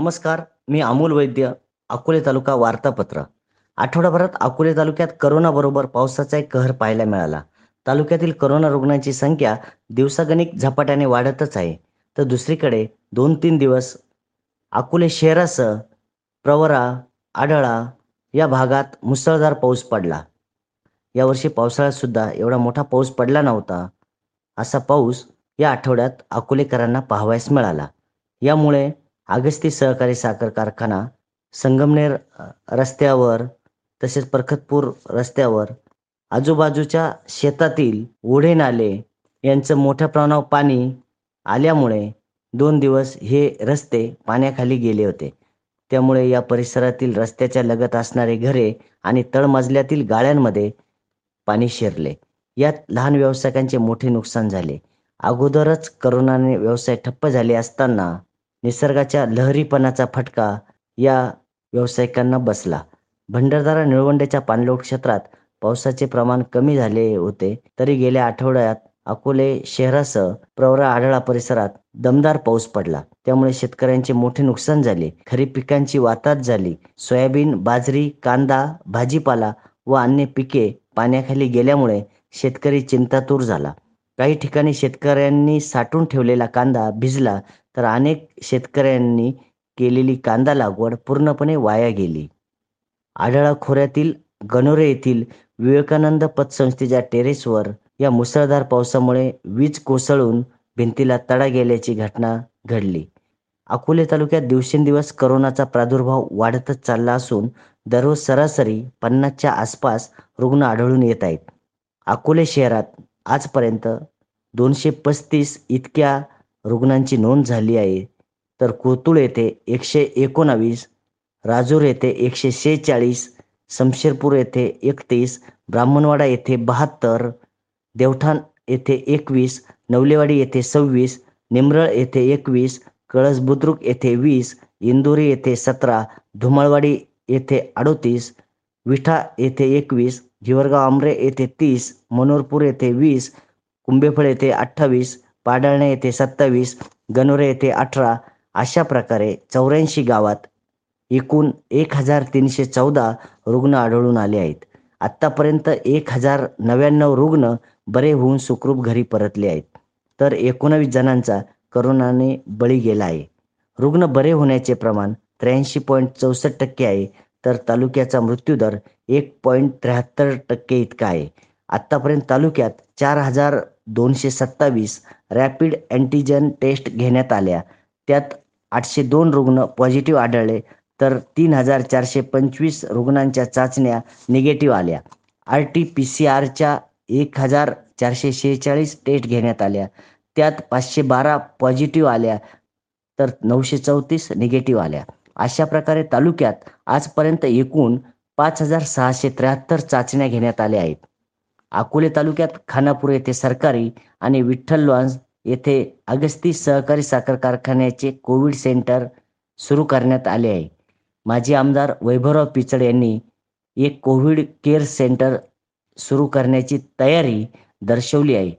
नमस्कार मी अमोल वैद्य अकोले तालुका वार्तापत्र. आठवडाभरात अकोले तालुक्यात करोनाबरोबर पावसाचा एक कहर पाहायला मिळाला. तालुक्यातील करोना रुग्णांची संख्या दिवसागणिक झपाट्याने वाढतच आहे. तर दुसरीकडे दोन तीन दिवस अकोले शहरासह प्रवरा आढळा या भागात मुसळधार पाऊस पडला. यावर्षी पावसाळ्यात सुद्धा एवढा मोठा पाऊस पडला नव्हता असा पाऊस या आठवड्यात अकोलेकरांना पाहावयास मिळाला. यामुळे आगस्ती सहकारी साखर कारखाना संगमनेर रस्त्यावर तसेच परखतपूर रस्त्यावर आजूबाजूच्या शेतातील ओढे नाले यांचं मोठ्या प्रमाणावर पाणी आल्यामुळे दोन दिवस हे रस्ते पाण्याखाली गेले होते. त्यामुळे या परिसरातील रस्त्याच्या लगत असणारे घरे आणि तळमजल्यातील गाळ्यांमध्ये पाणी शिरले. यात लहान व्यावसायिकांचे मोठे नुकसान झाले. अगोदरच करोनाने व्यवसाय ठप्प झाले असताना निसर्गाच्या लहरीपणाचा फटका या व्यावसायिकांना बसला. भंडारदारा निळवंडेच्या पाणलोट क्षेत्रात पावसाचे प्रमाण कमी झाले होते तरी गेल्या आठवड्यात अकोले शहरासह प्रवरा आढळा परिसरात दमदार पाऊस पडला. त्यामुळे शेतकऱ्यांचे मोठे नुकसान झाले. खरीप पिकांची वाताहत झाली. सोयाबीन बाजरी कांदा भाजीपाला व अन्य पिके पाण्याखाली गेल्यामुळे शेतकरी चिंतातूर झाला. काही ठिकाणी शेतकऱ्यांनी साठून ठेवलेला कांदा भिजला तर अनेक शेतकऱ्यांनी केलेली कांदा लागवड पूर्णपणे वाया गेली. आढळा खोऱ्यातील गणोरे येथील विवेकानंद पतसंस्थेच्या टेरेसवर या मुसळधार पावसामुळे वीज कोसळून भिंतीला तडा गेल्याची घटना घडली. अकोले तालुक्यात दिवसेंदिवस करोनाचा प्रादुर्भाव वाढतच चालला असून दररोज सरासरी पन्नासच्या आसपास रुग्ण आढळून येत आहेत. अकोले शहरात आजपर्यंत दोनशे पस्तीस इतक्या रुग्णांची नोंद झाली आहे. तर कोतुळ येथे एकशे एकोणावीस राजूर येथे एकशे शेहेचाळीस शमशेरपूर येथे एकतीस ब्राह्मणवाडा येथे बहात्तर देवठाण येथे एकवीस नवलेवाडी येथे सव्वीस निमरळ येथे एकवीस कळस बुद्रुक येथे वीस इंदोरी येथे सतरा धुमाळवाडी येथे अडोतीस विठा येथे एकवीस हिवरगाव आमरे येथे तीस मनोरपूर येथे वीस कुंभेफळ येथे अठ्ठावीस पाडळणे येथे सत्तावीस गणोरे येथे अठरा अशा प्रकारे चौऱ्याऐंशी गावात एकूण एक हजार तीनशे चौदा रुग्ण आढळून आले आहेत. आत्तापर्यंत एक हजार नव्याण्णव रुग्ण बरे होऊन सुखरूप घरी परतले आहेत. तर एकोणावीस जणांचा करोनाने बळी गेला आहे. रुग्ण बरे होण्याचे प्रमाण त्र्याऐंशी पॉईंट चौसष्ट टक्के आहे तर तालुक्याचा मृत्यूदर एक पॉईंट त्र्याहत्तर टक्के इतका आहे. आत्तापर्यंत तालुक्यात चार हजार दोनशे सत्तावीस रॅपिड अँटीजन टेस्ट घेण्यात आल्या. त्यात आठशे दोन रुग्ण पॉझिटिव्ह आढळले तर तीन हजार चारशे पंचवीस रुग्णांच्या चाचण्या निगेटिव्ह आल्या. आर टी पी सी आरच्या एक हजार चारशे शेहेचाळीस टेस्ट घेण्यात आल्या. त्यात पाचशे बारा पॉझिटिव्ह आल्या तर नऊशे चौतीस निगेटिव्ह आल्या. अशा प्रकारे तालुक्यात आजपर्यंत एकूण पाच हजार सहाशे त्र्याहत्तर चाचण्या घेण्यात आल्या आहेत. अकोले तालुक्यात खानापूर येथे सरकारी आणि विठ्ठल लॉन्स येथे अगस्ती सहकारी साखर कारखान्याचे कोविड सेंटर सुरू करण्यात आले आहे. माजी आमदार वैभवराव पिचड यांनी एक कोविड केअर सेंटर सुरू करण्याची तयारी दर्शवली आहे.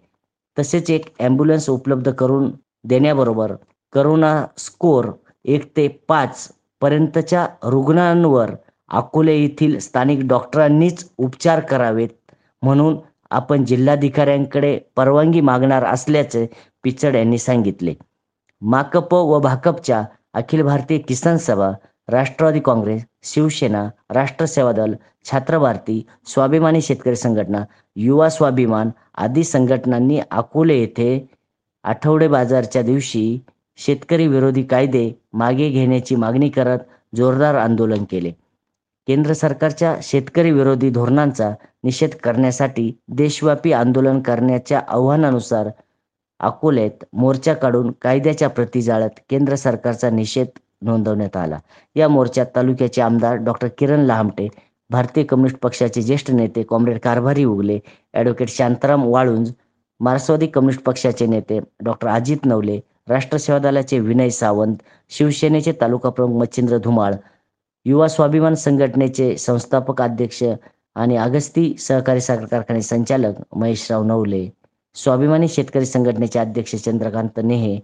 तसेच एक ॲम्ब्युलन्स उपलब्ध करून देण्याबरोबर करोना स्कोर एक ते पाच पर्यंतच्या रुग्णांवर अकोले येथील स्थानिक डॉक्टरांनीच उपचार करावेत म्हणून आपण जिल्हाधिकाऱ्यांकडे परवानगी मागणार असल्याचे पिचड यांनी सांगितले. माकप व भाकपच्या अखिल भारतीय किसान सभा राष्ट्रवादी काँग्रेस शिवसेना राष्ट्र सेवा दल छात्र भारती स्वाभिमानी शेतकरी संघटना युवा स्वाभिमान आदी संघटनांनी अकोले येथे आठवडे बाजारच्या दिवशी शेतकरी विरोधी कायदे मागे घेण्याची मागणी करत जोरदार आंदोलन केले. केंद्र सरकारच्या शेतकरी विरोधी धोरणांचा निषेध करण्यासाठी देशव्यापी आंदोलन करण्याच्या आव्हानानुसार अकोल्यात मोर्चा काढून कायद्याच्या प्रती जाळत केंद्र सरकारचा निषेध नोंदवण्यात आला. या मोर्चात तालुक्याचे आमदार डॉक्टर किरण लहामटे भारतीय कम्युनिस्ट पक्षाचे ज्येष्ठ नेते कॉम्रेड कारभारी उगले ॲडव्होकेट शांताराम वाळुंज मार्क्सवादी कम्युनिस्ट पक्षाचे नेते डॉक्टर अजित नवले राष्ट्रसेवा दलाचे विनय सावंत शिवसेनेचे तालुका प्रमुख मच्छिंद्र धुमाळ युवा स्वाभिमान संघटनेचे संस्थापक अध्यक्ष आणि अगस्ती सहकारी साखर कारखाने संचालक महेशराव नवले स्वाभिमानी शेतकरी संघटनेचे अध्यक्ष चंद्रकांत नेहे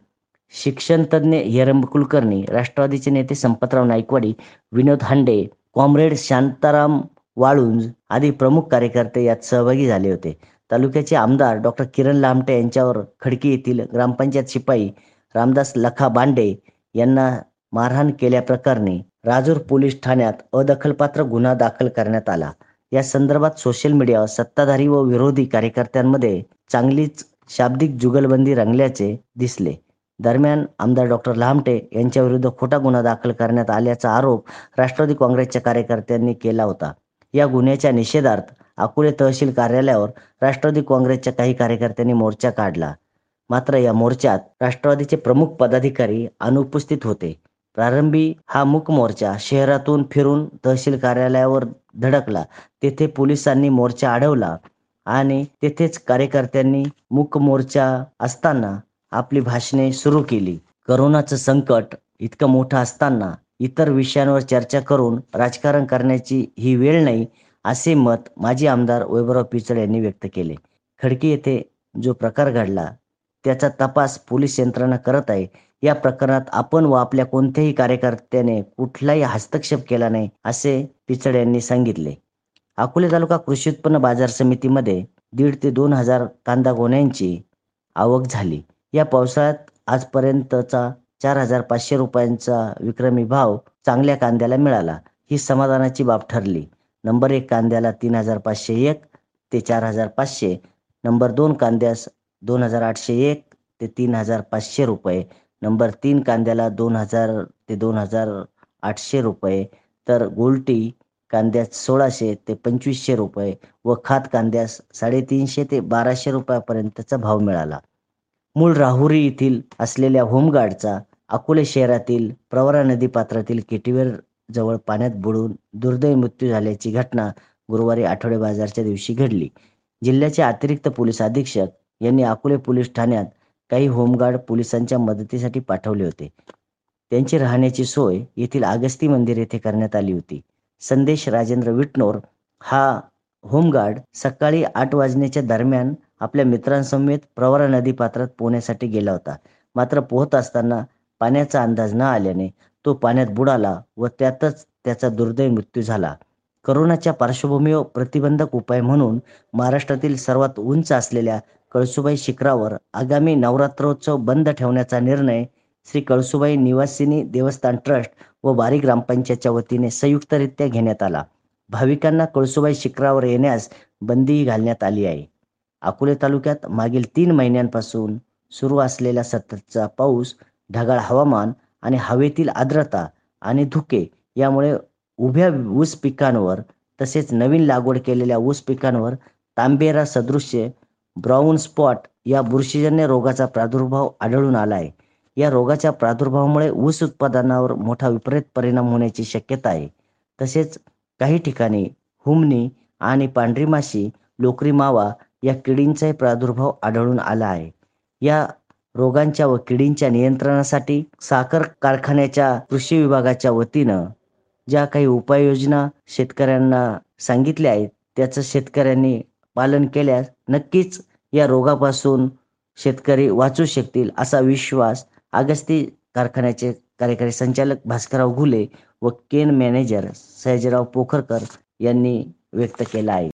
शिक्षणतज्ज्ञ हिरंब कुलकर्णी राष्ट्रवादीचे नेते संपतराव नाईकवाडी विनोद हांडे कॉम्रेड शांताराम वाळुंज आदी प्रमुख कार्यकर्ते यात सहभागी झाले होते. तालुक्याचे आमदार डॉक्टर किरण लामटे यांच्यावर खडकी येथील ग्रामपंचायत शिपाई रामदास लखा बांडे यांना मारहाण केल्याप्रकरणी राजूर पोलीस ठाण्यात अदखलपात्र गुन्हा दाखल करण्यात आला. या संदर्भात सोशल मीडियावर सत्ताधारी व विरोधी कार्यकर्त्यांमध्ये चांगलीच शाब्दिक जुगलबंदी रंगल्याचे दिसले. दरम्यान आमदार डॉक्टर लामटे यांच्याविरुद्ध खोटा गुन्हा दाखल करण्यात आल्याचा आरोप राष्ट्रवादी काँग्रेसच्या कार्यकर्त्यांनी केला होता. या गुन्ह्याच्या निषेधार्थ अकोले तहसील कार्यालयावर राष्ट्रवादी काँग्रेसच्या काही कार्यकर्त्यांनी मोर्चा काढला. मात्र या मोर्चात राष्ट्रवादीचे प्रमुख पदाधिकारी अनुपस्थित होते. प्रारंभी हा मूक मोर्चा शहरातून फिरून तहसील कार्यालयावर धडकला. तेथे पोलिसांनी मोर्चा अडवला आणि तेथेच कार्यकर्त्यांनी मूक मोर्चा असताना आपली भाषणे सुरू केली. करोनाचं संकट इतकं मोठं असताना इतर विषयांवर चर्चा करून राजकारण करण्याची ही वेळ नाही असे मत माजी आमदार वैभवराव पिचड यांनी व्यक्त केले. खडकी येथे जो प्रकार घडला त्याचा तपास पोलीस यंत्रणा करत आहे. या प्रकरणात आपण व आपल्या कोणत्याही कार्यकर्त्याने कुठलाही हस्तक्षेप केला नाही असे पिचड यांनी सांगितले. अकोले तालुका कृषी उत्पन्न बाजार समितीमध्ये दीड ते दोन हजार कांदा गोण्यांची आवक झाली. या पावसाळ्यात आजपर्यंतचा चार हजार पाचशे रुपयांचा विक्रमी भाव चांगल्या कांद्याला मिळाला. ही समाधानाची बाब ठरली. नंबर एक कांद्याला तीन हजार पाचशे एक ते चार हजार पाचशे. नंबर दोन कांद्यास दोन हजार आठशे एक ते तीन हजार पाचशे रुपये. नंबर तीन कांद्याला दोन हजार ते दोन हजार आठशे रुपये तर गोल्टी कांद्यास सोळाशे ते पंचवीसशे रुपये व खात कांद्यास साडेतीनशे ते बाराशे रुपयापर्यंतचा भाव मिळाला. मूळ राहुरी येथील असलेल्या होमगार्डचा अकोले शहरातील प्रवरा नदी पात्रातील केटीवेर जवळ पाण्यात बुडून दुर्दैवी मृत्यू झाल्याची घटना गुरुवारी आठवडे बाजारच्या दिवशी घडली. जिल्ह्याचे अतिरिक्त पोलीस अधीक्षक यांनी अकोले पोलीस ठाण्यात काही होमगार्ड पोलिसांच्या मदतीसाठी पाठवले होते. त्यांची राहण्याची सोय येथील आगस्ती मंदिर येथे करण्यात आली होती. संदेश राजेंद्र विटनोर हा होमगार्ड सकाळी आठ वाजण्याच्या दरम्यान आपल्या मित्रांसमेत प्रवरा नदी पात्रात पोहण्यासाठी गेला होता. मात्र पोहत असताना पाण्याचा अंदाज न आल्याने तो पाण्यात बुडाला व त्यातच त्याचा दुर्दैव मृत्यू झाला. करोनाच्या पार्श्वभूमीवर प्रतिबंधक उपाय म्हणून महाराष्ट्रातील सर्वात उंच असलेल्या कळसुबाई शिखरावर आगामी नवरात्रोत्सव बंद ठेवण्याचा निर्णय श्री कळसुबाई निवासिनी देवस्थान ट्रस्ट व बारी ग्रामपंचायतच्या वतीने संयुक्तरित्या घेण्यात आला. भाविकांना कळसुबाई शिखरावर येण्यास बंदी घालण्यात आली आहे. अकोले तालुक्यात मागील तीन महिन्यांपासून सुरू असलेला सततचा पाऊस ढगाळ हवामान आणि हवेतील आर्द्रता आणि धुके यामुळे उभ्या ऊस पिकांवर तसेच नवीन लागवड केलेल्या ऊस पिकांवर तांबेरा सदृश्य ब्राऊन स्पॉट या बुरशीजन्य रोगाचा प्रादुर्भाव आढळून आला आहे या रोगाच्या प्रादुर्भावामुळे ऊस उत्पादनावर मोठा विपरीत परिणाम होण्याची शक्यता आहे. तसेच काही ठिकाणी हुमणी आणि पांढरी माशी लोकरी मावा या किडींचाही प्रादुर्भाव आढळून आला आहे. या रोगांच्या व किडींच्या नियंत्रणासाठी साखर कारखान्याच्या कृषी विभागाच्या वतीनं ज्या काही उपाययोजना शेतकऱ्यांना सांगितल्या आहेत त्याचं शेतकऱ्यांनी पालन केल्यास नक्कीच या रोगापासून शेतकरी वाचू शकतील असा विश्वास अगस्ती कारखान्याचे कार्यकारी संचालक भास्करराव घुले व केन मॅनेजर सयाजीराव पोखरकर यांनी व्यक्त केला आहे.